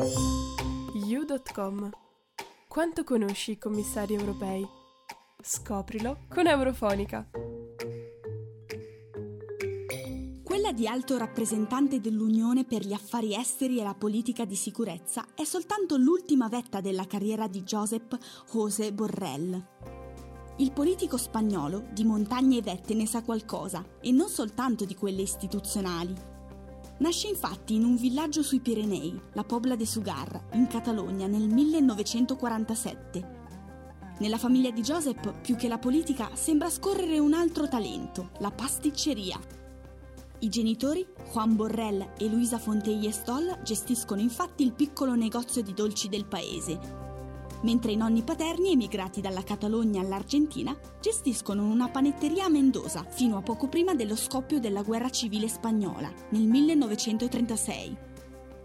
You.com Quanto conosci i commissari europei? Scoprilo con Eurofonica. Quella di alto rappresentante dell'Unione per gli affari esteri e la politica di sicurezza è soltanto l'ultima vetta della carriera di Josep José Borrell. Il politico spagnolo di montagne e vette ne sa qualcosa, e non soltanto di quelle istituzionali. Nasce infatti in un villaggio sui Pirenei, la Pobla de Sugar, in Catalogna, nel 1947. Nella famiglia di Josep, più che la politica, sembra scorrere un altro talento, la pasticceria. I genitori, Juan Borrell e Luisa Fontei Stoll, gestiscono infatti il piccolo negozio di dolci del paese, mentre i nonni paterni, emigrati dalla Catalogna all'Argentina, gestiscono una panetteria a Mendoza fino a poco prima dello scoppio della guerra civile spagnola, nel 1936.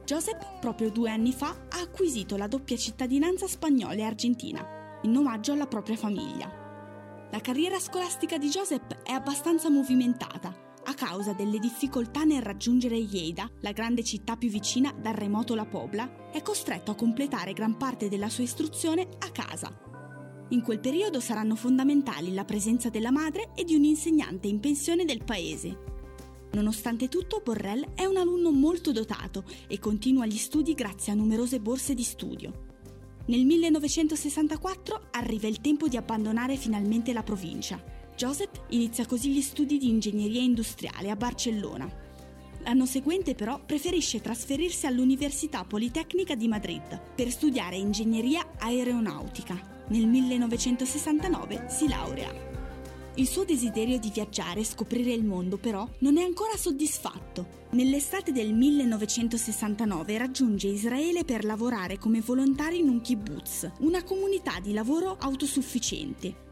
Joseph, proprio due anni fa, ha acquisito la doppia cittadinanza spagnola e argentina, in omaggio alla propria famiglia. La carriera scolastica di Joseph è abbastanza movimentata, a causa delle difficoltà nel raggiungere Lleida, la grande città più vicina dal remoto La Pobla, è costretto a completare gran parte della sua istruzione a casa. In quel periodo saranno fondamentali la presenza della madre e di un insegnante in pensione del paese. Nonostante tutto, Borrell è un alunno molto dotato e continua gli studi grazie a numerose borse di studio. Nel 1964 arriva il tempo di abbandonare finalmente la provincia Joseph inizia così gli studi di ingegneria industriale a Barcellona. L'anno seguente però preferisce trasferirsi all'Università Politecnica di Madrid per studiare ingegneria aeronautica. Nel 1969 si laurea. Il suo desiderio di viaggiare e scoprire il mondo però non è ancora soddisfatto. Nell'estate del 1969 raggiunge Israele per lavorare come volontario in un kibbutz, una comunità di lavoro autosufficiente,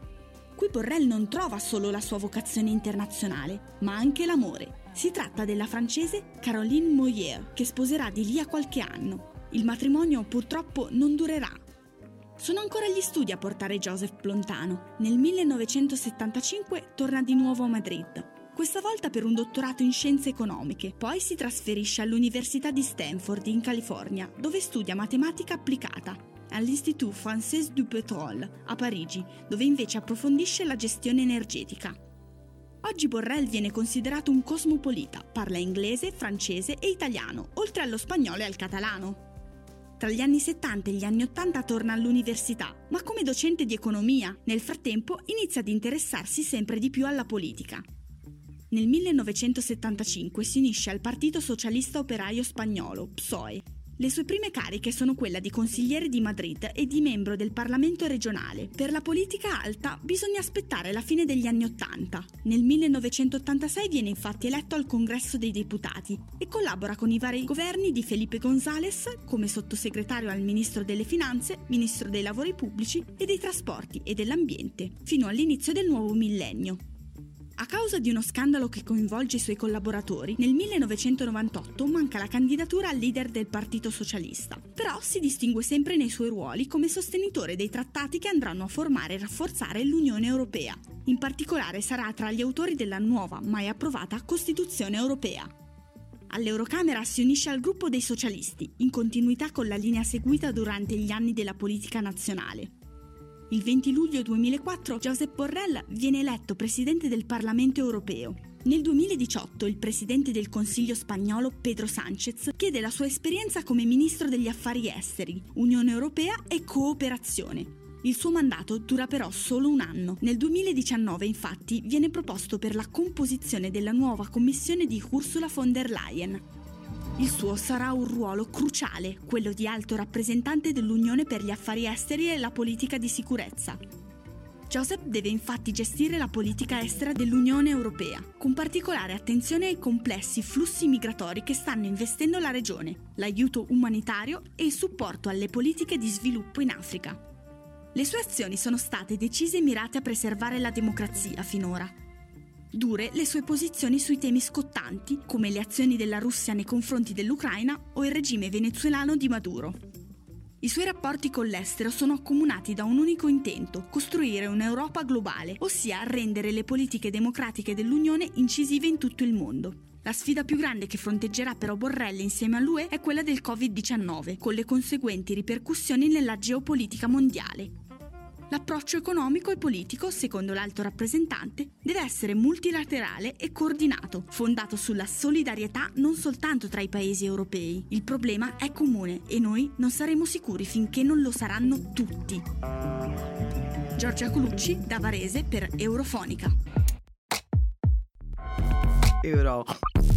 Qui Borrell non trova solo la sua vocazione internazionale, ma anche l'amore. Si tratta della francese Caroline Moyer, che sposerà di lì a qualche anno. Il matrimonio purtroppo non durerà. Sono ancora gli studi a portare Joseph lontano. Nel 1975 torna di nuovo a Madrid, questa volta per un dottorato in scienze economiche. Poi si trasferisce all'Università di Stanford in California, dove studia matematica applicata all'Institut Français du Pétrole a Parigi, dove invece approfondisce la gestione energetica. Oggi Borrell viene considerato un cosmopolita, parla inglese, francese e italiano, oltre allo spagnolo e al catalano. Tra gli anni 70 e gli anni 80 torna all'università, ma come docente di economia, nel frattempo inizia ad interessarsi sempre di più alla politica. Nel 1975 si unisce al Partito Socialista Operaio Spagnolo, PSOE, le sue prime cariche sono quella di consigliere di Madrid e di membro del Parlamento regionale. Per la politica alta bisogna aspettare la fine degli anni Ottanta. Nel 1986 viene infatti eletto al Congresso dei Deputati e collabora con i vari governi di Felipe González come sottosegretario al Ministro delle Finanze, Ministro dei Lavori Pubblici e dei Trasporti e dell'Ambiente, fino all'inizio del nuovo millennio. A causa di uno scandalo che coinvolge i suoi collaboratori, nel 1998 manca la candidatura al leader del Partito Socialista, però si distingue sempre nei suoi ruoli come sostenitore dei trattati che andranno a formare e rafforzare l'Unione Europea. In particolare sarà tra gli autori della nuova, mai approvata, Costituzione Europea. All'Eurocamera si unisce al gruppo dei socialisti, in continuità con la linea seguita durante gli anni della politica nazionale. Il 20 luglio 2004 Josep Borrell viene eletto presidente del Parlamento europeo. Nel 2018 il presidente del Consiglio spagnolo Pedro Sánchez chiede la sua esperienza come ministro degli affari esteri, Unione Europea e cooperazione. Il suo mandato dura però solo un anno. Nel 2019 infatti viene proposto per la composizione della nuova commissione di Ursula von der Leyen, il suo sarà un ruolo cruciale, quello di alto rappresentante dell'Unione per gli affari esteri e la politica di sicurezza. Joseph deve infatti gestire la politica estera dell'Unione Europea, con particolare attenzione ai complessi flussi migratori che stanno investendo la regione, l'aiuto umanitario e il supporto alle politiche di sviluppo in Africa. Le sue azioni sono state decise e mirate a preservare la democrazia finora, dure le sue posizioni sui temi scottanti, come le azioni della Russia nei confronti dell'Ucraina o il regime venezuelano di Maduro. I suoi rapporti con l'estero sono accomunati da un unico intento, costruire un'Europa globale, ossia rendere le politiche democratiche dell'Unione incisive in tutto il mondo. La sfida più grande che fronteggerà però Borrell insieme all'UE è quella del Covid-19, con le conseguenti ripercussioni nella geopolitica mondiale. L'approccio economico e politico, secondo l'alto rappresentante, deve essere multilaterale e coordinato, fondato sulla solidarietà non soltanto tra i paesi europei. Il problema è comune e noi non saremo sicuri finché non lo saranno tutti. Giorgia Colucci da Varese per Eurofonica. Eurofonica.